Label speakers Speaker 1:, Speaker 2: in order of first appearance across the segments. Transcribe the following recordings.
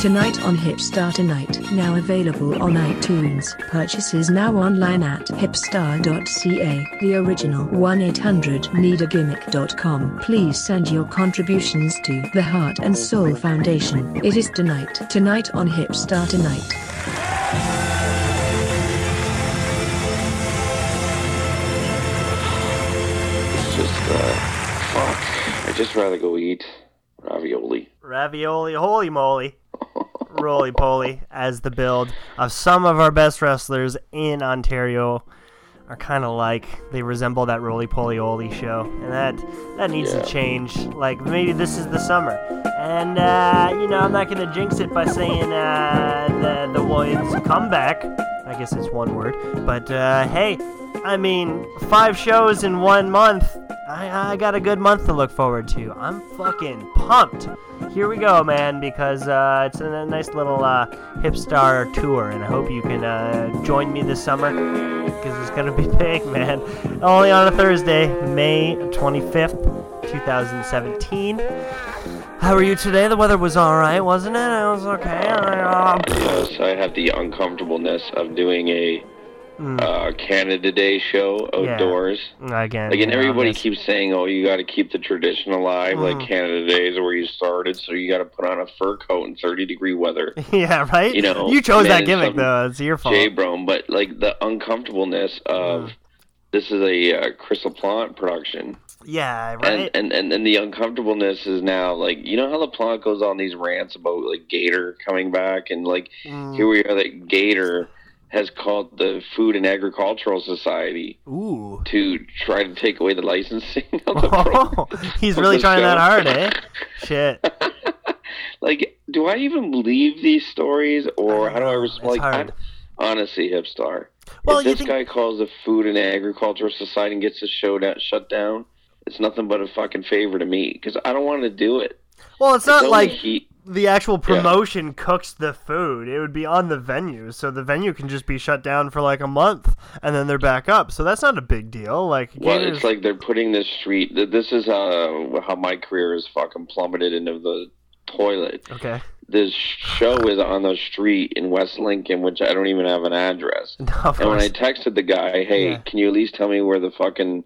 Speaker 1: Tonight on Hipstar Tonight, now available on iTunes. Purchases now online at hipstar.ca. The original 1-800-NEED-A-GIMMICK.com. Please send your contributions to the Heart and Soul Foundation. It is tonight. Tonight on Hipstar Tonight.
Speaker 2: It's just, uh, fuck. I'd just rather go eat ravioli.
Speaker 3: Ravioli, holy moly, roly poly, as the build of some of our best wrestlers in Ontario are kind of like they resemble that roly poly oly show, and that that needs
Speaker 2: Yeah.
Speaker 3: to change. Like maybe this is the summer, and uh, you know I'm not gonna jinx it by saying uh, the the Williams comeback. I guess it's one word, but uh, hey, I mean five shows in one month. I, I got a good month to look forward to. I'm fucking pumped. Here we go, man, because uh, it's a, nice little uh, hipstar tour, and I hope you can uh, join me this summer because it's gonna be big, man. Only on a Thursday, May 25th, 2017. How are you today? The weather was alright, wasn't it? It was okay. Uh,
Speaker 2: Yes, I have the uncomfortableness of doing a uh, Canada Day show
Speaker 3: Hmm. Yeah.
Speaker 2: outdoors.
Speaker 3: Again,
Speaker 2: Like, everybody keeps saying, "Oh, you got to keep the tradition alive."
Speaker 3: Mm.
Speaker 2: Like Canada Day is where you started, so you got to put on a fur coat in 30 degree weather.
Speaker 3: yeah, right.
Speaker 2: you know,
Speaker 3: you chose that gimmick though. It's your fault.
Speaker 2: J Brome, but like the uncomfortableness of
Speaker 3: Mm.
Speaker 2: this is a uh, Crystal Plant production.
Speaker 3: yeah, right.
Speaker 2: And, and and and the uncomfortableness is now like you know how LaPlante goes on these rants about like Gator coming back and like
Speaker 3: Mm.
Speaker 2: here we are that Gator has called the Food and Agricultural Society
Speaker 3: Ooh.
Speaker 2: to try to take away the licensing of the
Speaker 3: Oh, he's really trying that hard, eh? Shit.
Speaker 2: like, do I even believe these stories or how do I respond? Like,
Speaker 3: hard.
Speaker 2: I, honestly, Hipstar.
Speaker 3: Well,
Speaker 2: if this
Speaker 3: think-
Speaker 2: guy calls the Food and Agricultural Society and gets the show down, shut down, it's nothing but a fucking favor to me because I don't want to do it.
Speaker 3: Well, it's
Speaker 2: It's
Speaker 3: not like
Speaker 2: he,
Speaker 3: the actual promotion cooks the food. It would be on the venue, so the venue can just be shut down for like a month, and then they're back up. So that's not a big deal. Like,
Speaker 2: well, it's like they're putting this street. This is how how my career is fucking plummeted into the toilet.
Speaker 3: okay.
Speaker 2: This show is on the street in West Lincoln, which I don't even have an address.
Speaker 3: No,
Speaker 2: And when I texted the guy, "Hey,
Speaker 3: Yeah.
Speaker 2: can you at least tell me where the fucking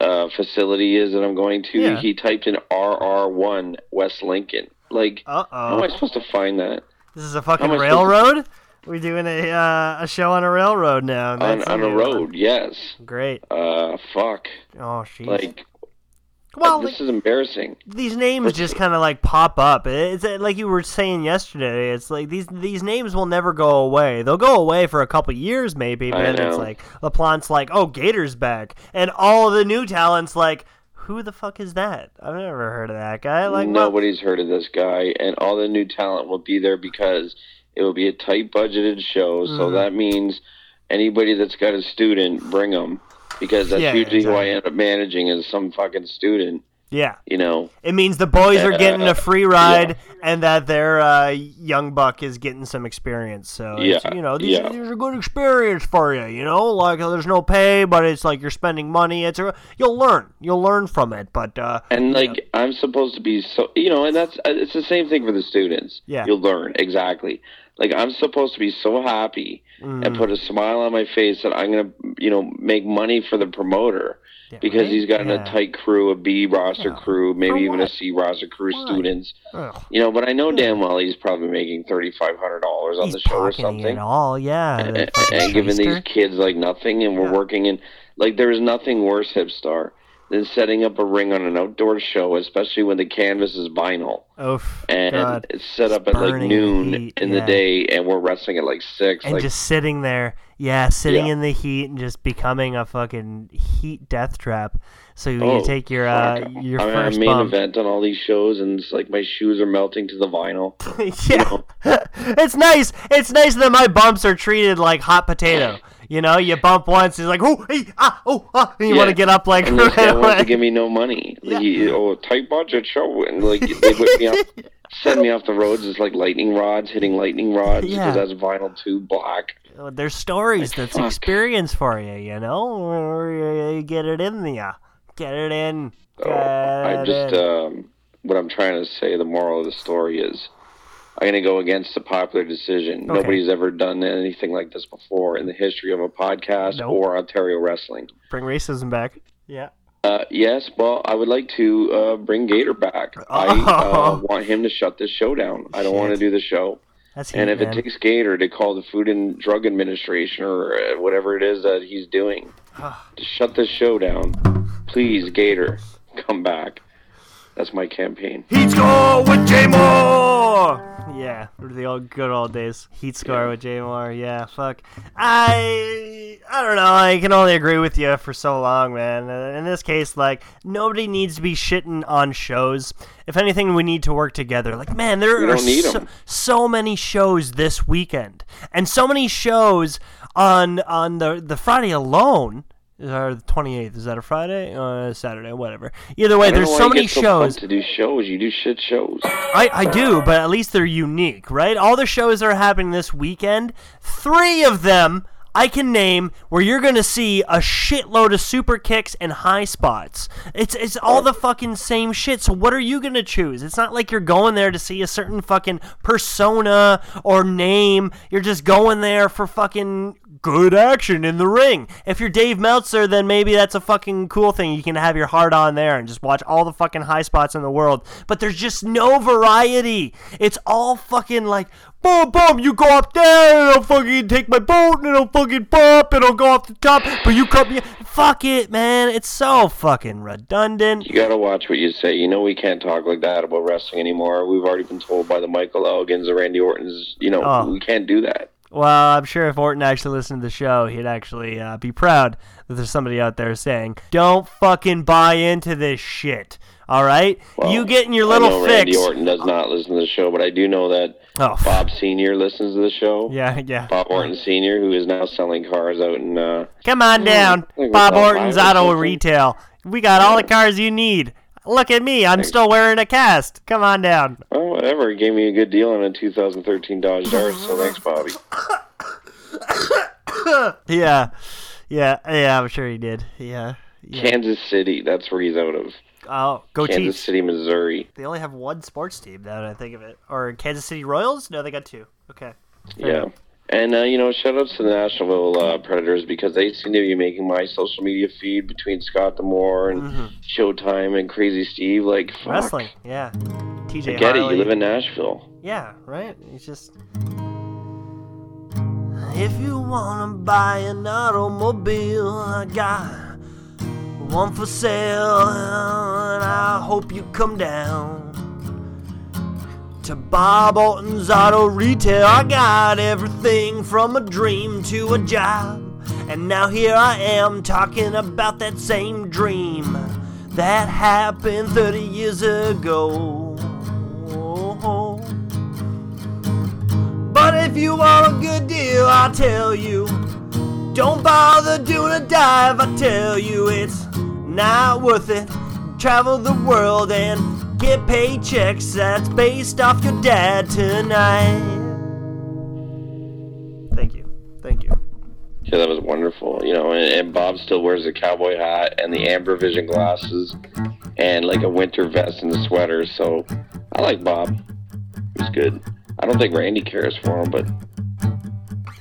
Speaker 2: uh, facility is that I'm going to?"
Speaker 3: Yeah.
Speaker 2: He typed in RR1 West Lincoln. Like,
Speaker 3: Uh
Speaker 2: how am I supposed to find that
Speaker 3: This is a fucking
Speaker 2: supposed to-
Speaker 3: railroad. We're doing a uh, a show on a railroad now.
Speaker 2: on on a road? Yes.
Speaker 3: Great.
Speaker 2: Uh, fuck.
Speaker 3: Oh, jeez.
Speaker 2: Like,
Speaker 3: well,
Speaker 2: this is embarrassing.
Speaker 3: these names just kind of like pop up. It's uh, like you were saying yesterday. It's like these these names will never go away. They'll go away for a couple years maybe,
Speaker 2: I
Speaker 3: but then it's like LaPlante's like, "Oh, Gator's back," and all the new talents like, "Who the fuck is that? I've never heard of that guy." Like, no,
Speaker 2: Nobody's heard of this guy, and all the new talent will be there because it will be a tight budgeted show. So
Speaker 3: Mhm.
Speaker 2: that means anybody that's got a student, bring them. Because that's
Speaker 3: Yeah,
Speaker 2: usually who I end up managing is some fucking student,
Speaker 3: yeah,
Speaker 2: you know.
Speaker 3: it means the boys are getting
Speaker 2: Uh,
Speaker 3: a free ride, and that their uh, young buck is getting some experience. So it's,
Speaker 2: Yeah,
Speaker 3: you know, these,
Speaker 2: yeah.
Speaker 3: these are good experience for you. You know, like there's no pay, but it's like you're spending money. It's a, you'll learn, you'll learn from it. But uh,
Speaker 2: And like I'm supposed to be so, you know, and that's uh, it's the same thing for the students.
Speaker 3: Yeah.
Speaker 2: You'll learn exactly. Like I'm supposed to be so happy
Speaker 3: mm,
Speaker 2: and put a smile on my face that I'm gonna, you know, make money for the promoter
Speaker 3: yeah,
Speaker 2: because
Speaker 3: right?
Speaker 2: he's got
Speaker 3: Yeah.
Speaker 2: a tight crew, a B roster
Speaker 3: Yeah.
Speaker 2: crew, maybe even a C roster crew
Speaker 3: Why?
Speaker 2: students.
Speaker 3: Ugh.
Speaker 2: You know, but I know damn well he's probably making thirty five hundred dollars on
Speaker 3: He's
Speaker 2: the show or something,
Speaker 3: it all, yeah.
Speaker 2: and, and, and giving these kids like nothing, and we're working in like there is nothing worse, hipstar, than setting up a ring on an outdoor show, especially when the canvas is vinyl and
Speaker 3: God.
Speaker 2: it's set up at like noon
Speaker 3: heat,
Speaker 2: in
Speaker 3: yeah.
Speaker 2: the day, and we're wrestling at like six.
Speaker 3: and
Speaker 2: like,
Speaker 3: just sitting there, yeah, sitting
Speaker 2: Yeah.
Speaker 3: in the heat and just becoming a fucking heat death trap. So you
Speaker 2: oh,
Speaker 3: take your uh, your
Speaker 2: I'm
Speaker 3: first
Speaker 2: a main
Speaker 3: bump.
Speaker 2: event on all these shows, and it's like my shoes are melting to the vinyl.
Speaker 3: yeah, it's nice. It's nice that my bumps are treated like hot potato. You know, you bump once, it's like oh hey ah oh ah, and you want to get up like
Speaker 2: And
Speaker 3: right
Speaker 2: wants to give me no money.
Speaker 3: Yeah.
Speaker 2: Like, he- oh, tight budget show, and like they whip me up, send me off the roads. It's like lightning rods hitting lightning rods
Speaker 3: Yeah.
Speaker 2: because that's vinyl tube black.
Speaker 3: There's stories
Speaker 2: Like,
Speaker 3: that's
Speaker 2: fuck.
Speaker 3: experience for you. You know, Or you get it in you. Get it in.
Speaker 2: Oh, I just
Speaker 3: in.
Speaker 2: um, what I'm trying to say. The moral of the story is, I'm going to go against a popular decision.
Speaker 3: Okay.
Speaker 2: Nobody's ever done anything like this before in the history of a podcast
Speaker 3: Nope.
Speaker 2: or Ontario wrestling.
Speaker 3: Bring racism back. Yeah.
Speaker 2: Uh, yes, well, I would like to uh, bring Gator back. I
Speaker 3: Oh.
Speaker 2: uh, want him to shut this show down. I don't want to do the show.
Speaker 3: That's
Speaker 2: And
Speaker 3: heat,
Speaker 2: if
Speaker 3: man.
Speaker 2: it takes Gator to call the Food and Drug Administration or uh, whatever it is that he's doing to shut this show down, please, Gator, come back. That's my campaign.
Speaker 3: Heat score with Jay Moore. Yeah, the old good old days. Heat score with Jay Moore. Yeah, fuck. I I don't know. I can only agree with you for so long, man. Uh, In this case, like nobody needs to be shitting on shows. If anything, we need to work together. Like, man, there are so, so many shows this weekend, and so many shows on on the the Friday alone. Or the 28th. Is that a Friday? Uh, Saturday, whatever. Either way, there's so many
Speaker 2: so
Speaker 3: shows.
Speaker 2: to do shows. You do shit shows.
Speaker 3: I, I do, but at least they're unique, right? All the shows that are happening this weekend, three of them I can name where you're gonna see a shitload of super kicks and high spots. It's it's all the fucking same shit. So what are you gonna choose? It's not like you're going there to see a certain fucking persona or name. You're just going there for fucking good action in the ring. If you're Dave Meltzer, then maybe that's a fucking cool thing. You can have your heart on there and just watch all the fucking high spots in the world. But there's just no variety. It's all fucking like boom, boom. You go up there, and I'll fucking take my boat, and it'll fucking pop, and I'll go off the top. But you cut me. Fuck it, man. It's so fucking redundant.
Speaker 2: You gotta watch what you say. You know we can't talk like that about wrestling anymore. We've already been told by the Michael Elgins, the Randy Ortons. You know
Speaker 3: Oh.
Speaker 2: we can't do that.
Speaker 3: Well, I'm sure if Orton actually listened to the show, he'd actually uh, be proud that there's somebody out there saying, "Don't fucking buy into this shit." All right,
Speaker 2: Well,
Speaker 3: you getting your little I
Speaker 2: know
Speaker 3: fix.
Speaker 2: Randy Orton does not listen to the show, but I do know that
Speaker 3: Oh,
Speaker 2: Bob Senior listens to the show.
Speaker 3: yeah, yeah.
Speaker 2: Bob Orton Senior, who is now selling cars out in. Uh,
Speaker 3: Come on down, Bob Orton's Auto. Retail. We got all the cars you need. Look at me, I'm still wearing a cast. Come on down.
Speaker 2: oh, whatever. He gave me a good deal on a 2013 Dodge Dart, so thanks, Bobby.
Speaker 3: Yeah, yeah, yeah. I'm sure he did. Yeah. yeah.
Speaker 2: Kansas City, that's where he's out of.
Speaker 3: Oh, go
Speaker 2: Kansas
Speaker 3: Chiefs.
Speaker 2: City, Missouri.
Speaker 3: They only have one sports team now that I think of it. Or Kansas City Royals? No, they got two. Okay. Fair
Speaker 2: Yeah.
Speaker 3: enough.
Speaker 2: And, uh, you know, shout outs to the Nashville uh, Predators because they seem to be making my social media feed between Scott D'Amore and
Speaker 3: Mhm.
Speaker 2: Showtime and Crazy Steve. Like, fuck.
Speaker 3: Wrestling, yeah. TJ
Speaker 2: I get it. You live in Nashville.
Speaker 3: Yeah, right? It's just. If you wanna buy an automobile, I got one for sale, and I hope you come down to Bob Orton's Auto Retail. I got everything from a dream to a job, and now here I am talking about that same dream that happened 30 years ago. But if you want a good deal, I'll tell you. Don't bother doing a dive, I tell you it's not worth it. Travel the world and get paychecks that's based off your dad tonight. Thank you. Thank you.
Speaker 2: Yeah, that was wonderful. You know, and, and Bob still wears a cowboy hat and the amber vision glasses and like a winter vest and a sweater. So I like Bob. He's good. I don't think Randy cares for him, but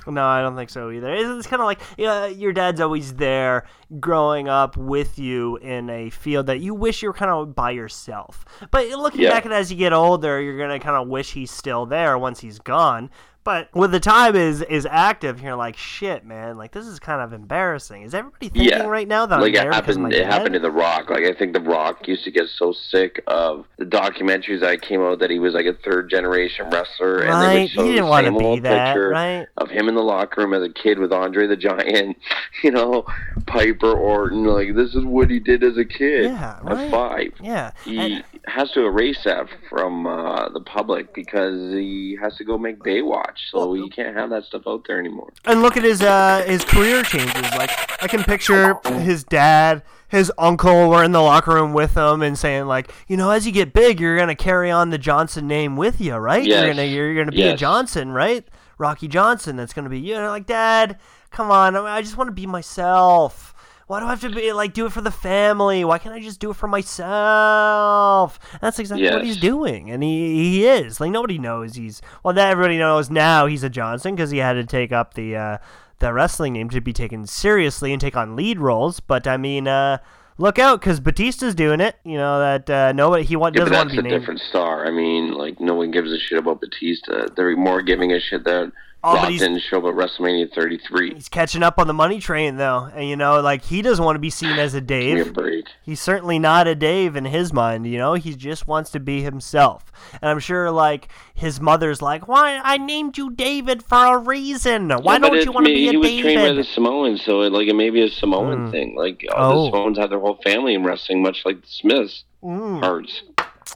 Speaker 3: No, I don't think so either. It's, it's kind of like yeah, your dad's always there, growing up with you in a field that you wish you were kind of by yourself. But looking
Speaker 2: Yeah.
Speaker 3: back at it as you get older, you're gonna kind of wish he's still there once he's gone. But when the time is is active, you're like, shit, man. Like this is kind of embarrassing. Is everybody thinking
Speaker 2: Yeah.
Speaker 3: right now that
Speaker 2: like
Speaker 3: I'm
Speaker 2: it
Speaker 3: there because of
Speaker 2: happened. It happened to The Rock. Like I think The Rock used to get so sick of the documentaries that came out that he was like a third generation wrestler, and they
Speaker 3: right?
Speaker 2: would show
Speaker 3: He didn't
Speaker 2: the
Speaker 3: want to
Speaker 2: same
Speaker 3: be
Speaker 2: old
Speaker 3: that,
Speaker 2: picture
Speaker 3: right?
Speaker 2: of him in the locker room as a kid with Andre the Giant, you know, Piper Orton. Like this is what he did as a kid
Speaker 3: Yeah,
Speaker 2: at
Speaker 3: right.
Speaker 2: five.
Speaker 3: Yeah.
Speaker 2: He
Speaker 3: And-
Speaker 2: has to erase that from uh, the public because he has to go make Baywatch, so he can't have that stuff out there anymore.
Speaker 3: and look at his uh his career changes. Like I can picture his dad, his uncle were in the locker room with him and saying like, you know, as you get big, you're gonna carry on the Johnson name with you, right? You're
Speaker 2: Yes.
Speaker 3: gonna you're gonna be a Johnson, right? Rocky Johnson. That's gonna be you. know, like, Dad, come on, I I just want to be myself. Why do I have to be like do it for the family? Why can't I just do it for myself? That's exactly what he's doing, and he he is like nobody knows he's well. Now everybody knows now he's a Johnson because he had to take up the uh, the wrestling name to be taken seriously and take on lead roles. But I mean, uh, look out because Batista's doing it. You know that uh, nobody he want,
Speaker 2: Yeah,
Speaker 3: doesn't want to
Speaker 2: a
Speaker 3: be named.
Speaker 2: different star. I mean, like no one gives a shit about Batista. They're more giving a shit that
Speaker 3: Oh, but
Speaker 2: didn't show up at WrestleMania 33.
Speaker 3: He's catching up on the money train though, and you know, like he doesn't want to be seen as a
Speaker 2: me a
Speaker 3: Dave.
Speaker 2: break.
Speaker 3: He's certainly not a Dave in his mind, you know. He just wants to be himself, and I'm sure like his mother's like, "Why I named you David for a reason. Why
Speaker 2: Yeah,
Speaker 3: don't you want to be a David?"
Speaker 2: He was trained by the
Speaker 3: David?"
Speaker 2: Samoans, so it, like it may be a Samoan
Speaker 3: Mm.
Speaker 2: thing. Like all
Speaker 3: Oh.
Speaker 2: the Samoans have their whole family in wrestling, much like the Smiths.
Speaker 3: Mm,
Speaker 2: Hearts,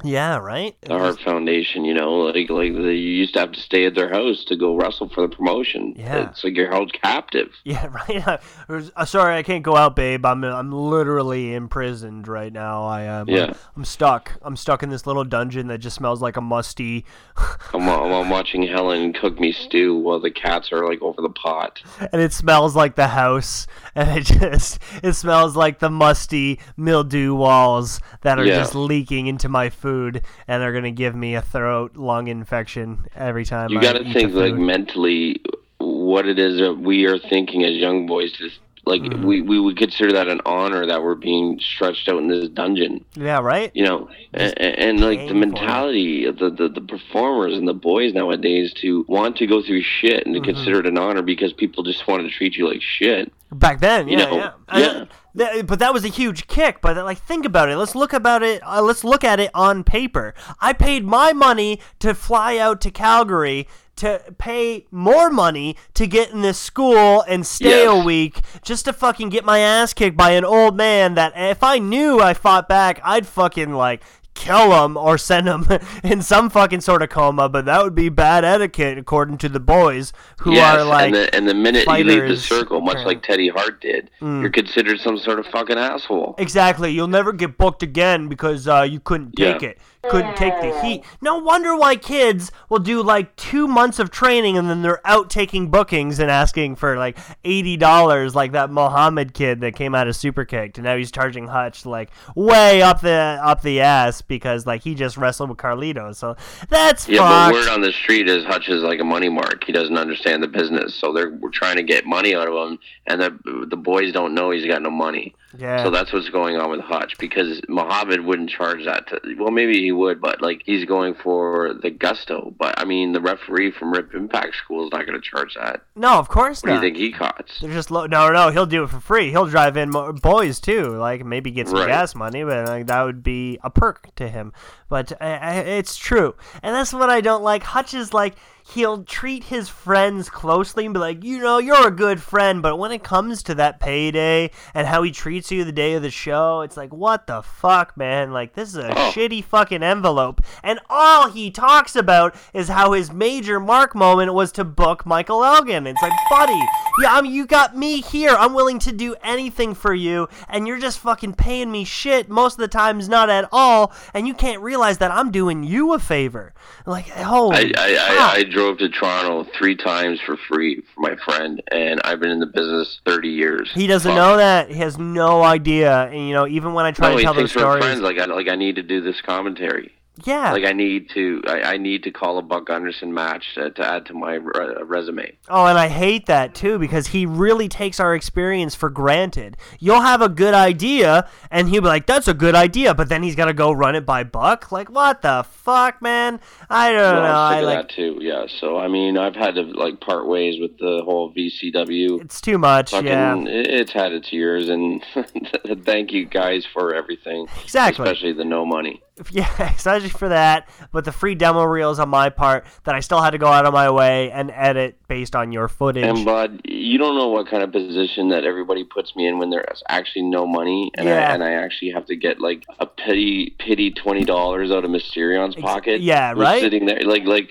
Speaker 3: yeah, right.
Speaker 2: the Hart Foundation. You know, like like they, you used to have to stay at their house to go wrestle for the promotion.
Speaker 3: Yeah.
Speaker 2: it's like you're held captive.
Speaker 3: Yeah, right. Uh, sorry, I can't go out, babe. I'm I'm literally imprisoned right now. I am.
Speaker 2: Yeah.
Speaker 3: I'm stuck. I'm stuck in this little dungeon that just smells like a musty.
Speaker 2: I'm, I'm watching Helen cook me stew while the cats are like over the pot.
Speaker 3: and it smells like the house and it just it smells like the musty mildew walls that are
Speaker 2: Yeah.
Speaker 3: just leaking into my food and they're going to give me a throat lung infection every time
Speaker 2: You
Speaker 3: I
Speaker 2: got to
Speaker 3: eat
Speaker 2: think like mentally what it is that we are thinking as young boys. To, like
Speaker 3: Mm-hmm.
Speaker 2: we we would consider that an honor that we're being stretched out in this dungeon.
Speaker 3: yeah right
Speaker 2: You know, and, and like the mentality of the, the the performers and the boys nowadays to want to go through shit and to
Speaker 3: Mm-hmm.
Speaker 2: consider it an honor because people just want to treat you like shit.
Speaker 3: back then
Speaker 2: You
Speaker 3: yeah
Speaker 2: know,
Speaker 3: yeah,
Speaker 2: yeah.
Speaker 3: But that was a huge kick but like think about it. Let's look about it uh, let's look at it on paper. I paid my money to fly out to calgary to pay more money to get in this school and stay a week just to fucking get my ass kicked by an old man that if i knew i fought back i'd fucking like kill him or send him in some fucking sort of coma but that would be bad etiquette according to the boys who
Speaker 2: yes,
Speaker 3: are like
Speaker 2: and the and the minute you leave the circle, much
Speaker 3: Okay.
Speaker 2: like Teddy Hart did,
Speaker 3: Mm.
Speaker 2: you're considered some sort of fucking asshole.
Speaker 3: Exactly. You'll never get booked again because uh, you couldn't take
Speaker 2: Yeah.
Speaker 3: it. Couldn't take the heat. No wonder why kids will do like two months of training and then they're out taking bookings and asking for like eighty dollars, like that Mohammed kid that came out of Superkicked, and now he's charging Hutch like way up the up the ass because like he just wrestled with Carlito. So that's
Speaker 2: Yeah, but word on the street is Hutch is like a money mark. He doesn't understand the business, so they're we're trying to get money out of him, and the the boys don't know he's got no money.
Speaker 3: yeah.
Speaker 2: So that's what's going on with Hutch because Muhammad wouldn't charge that. To, well, maybe he would, but like he's going for the gusto. But I mean, the referee from Rip Impact School is not going to charge that.
Speaker 3: no, of course
Speaker 2: What do you think he costs?
Speaker 3: They're just low. No, no, he'll do it for free. He'll drive in boys too. Like maybe get some
Speaker 2: Right.
Speaker 3: gas money, but like that would be a perk to him. But uh, uh, it's true, and that's what I don't like. Hutch is like he'll treat his friends closely and be like, you know, you're a good friend. But when it comes to that payday and how he treats you the day of the show, it's like, what the fuck, man? Like this is a
Speaker 2: Oh.
Speaker 3: shitty fucking envelope, and all he talks about is how his major mark moment was to book Michael Elgin. It's like, buddy, yeah, I mean, you got me here. I'm willing to do anything for you, and you're just fucking paying me shit most of the times, not at all, and you can't realize that I'm doing you a favor. Like, holy
Speaker 2: I, I. I, I drove to Toronto three times for free for my friend, and I've been in the business 30 years.
Speaker 3: he doesn't
Speaker 2: Fuck.
Speaker 3: know that. He has no idea. And, you know, even when I try
Speaker 2: No,
Speaker 3: to tell those stories,
Speaker 2: friends. Like I, like I need to do this commentary.
Speaker 3: Yeah.
Speaker 2: Like I need to, I, I need to call a Buck Gunderson match to, to add to my re- uh, resume.
Speaker 3: Oh, and I hate that too because he really takes our experience for granted. You'll have a good idea, and he'll be like, "That's a good idea," but then he's got to go run it by Buck. Like, what the fuck, man? I don't
Speaker 2: Well,
Speaker 3: know.
Speaker 2: I'm
Speaker 3: I
Speaker 2: sick of
Speaker 3: like
Speaker 2: that too. Yeah. So I mean, I've had to like part ways with the whole VCW.
Speaker 3: it's too much.
Speaker 2: Fucking,
Speaker 3: yeah,
Speaker 2: it- it's had its years, and thank you guys for everything,
Speaker 3: exactly.
Speaker 2: especially the no money.
Speaker 3: Yeah, especially for that. But the free demo reels on my part that I still had to go out of my way and edit based on your footage.
Speaker 2: And Bud, you don't know what kind of position that everybody puts me in when there's actually no money, and
Speaker 3: Yeah.
Speaker 2: I and I actually have to get like a pity pity twenty dollars out of Mysterion's pocket.
Speaker 3: yeah, right?
Speaker 2: Sitting there, like like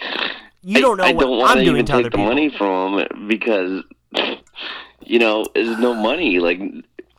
Speaker 3: you don't know
Speaker 2: I, I don't want to even take the
Speaker 3: people.
Speaker 2: money from him because you know there's no money. Like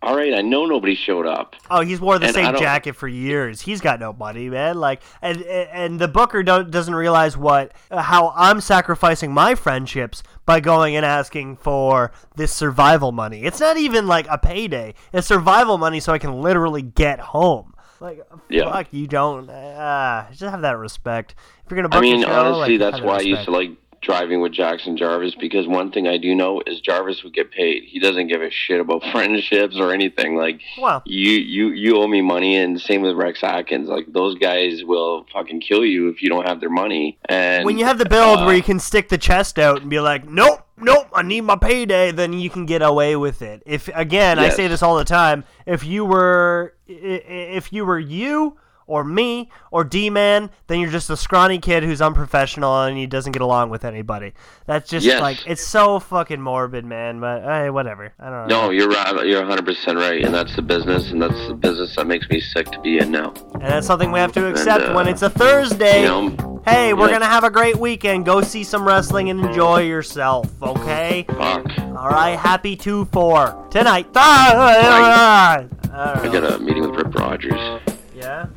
Speaker 2: all right, I know nobody showed up.
Speaker 3: Oh, he's wore the
Speaker 2: And
Speaker 3: same jacket for years. He's got no money, man. Like, and and the Booker don't, doesn't realize what how I'm sacrificing my friendships by going and asking for this survival money. It's not even like a payday. It's survival money, so I can literally get home. Like,
Speaker 2: Yeah.
Speaker 3: fuck, you don't. Uh, just have that respect. If you're gonna book
Speaker 2: I mean,
Speaker 3: show,
Speaker 2: honestly,
Speaker 3: like,
Speaker 2: that's why I used to like driving with Jackson Jarvis because one thing I do know is Jarvis would get paid. He doesn't give a shit about friendships or anything. Like
Speaker 3: Well,
Speaker 2: you, you, you owe me money, and same with Rex Atkins. Like those guys will fucking kill you if you don't have their money. And
Speaker 3: when you have the build
Speaker 2: uh,
Speaker 3: where you can stick the chest out and be like, nope, nope, I need my payday, then you can get away with it. If again, I say this all the time, if you were, if you were you or me or D-man, then you're just a scrawny kid who's unprofessional and he doesn't get along with anybody. That's just
Speaker 2: Yes.
Speaker 3: like it's so fucking morbid, man. But hey, whatever. I don't know.
Speaker 2: No, you're right. You're 100 percent right, and that's the business, and that's the business that makes me sick to be in now.
Speaker 3: And that's something we have to accept
Speaker 2: uh,
Speaker 3: when it's a Thursday.
Speaker 2: You know,
Speaker 3: hey, we're
Speaker 2: yeah.
Speaker 3: gonna have a great weekend. Go see some wrestling and enjoy yourself. Okay.
Speaker 2: fuck.
Speaker 3: All right, happy two four tonight. I
Speaker 2: I got a meeting with Rip Rogers.
Speaker 3: Yeah,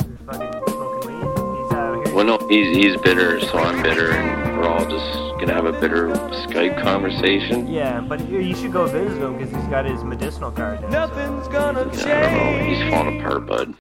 Speaker 2: Well, no, he's he's bitter, so I'm bitter, and we're all just gonna have a bitter Skype conversation.
Speaker 3: Yeah, but you you should go visit him because he's got his medicinal card. Now, so-
Speaker 4: Nothing's gonna
Speaker 2: Yeah, I don't know. He's
Speaker 4: change.
Speaker 2: falling apart, bud.